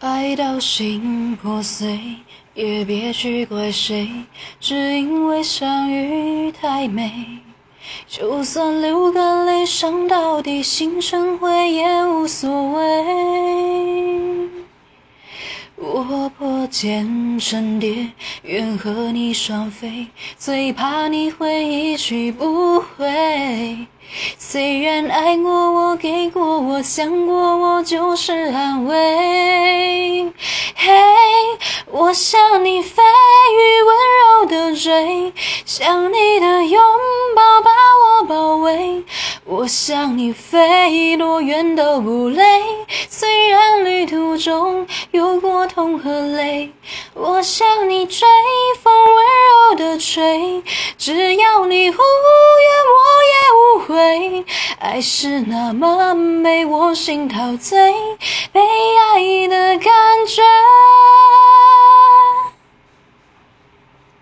爱到心破碎，也别去怪谁，只因为相遇太美。就算流干泪，伤到底，心成灰也无所谓。我破茧成蝶，愿和你双飞，最怕你会一去不回。虽然爱过我，给过我，想过我，就是安慰。我向你飞，雨温柔的坠，想你的拥抱把我包围。我向你飞，多远都不累。虽然旅途中有过痛和泪，我向你追，风温柔的吹，只要你无怨，我也无悔。爱是那么美，我心陶醉，被爱的感觉。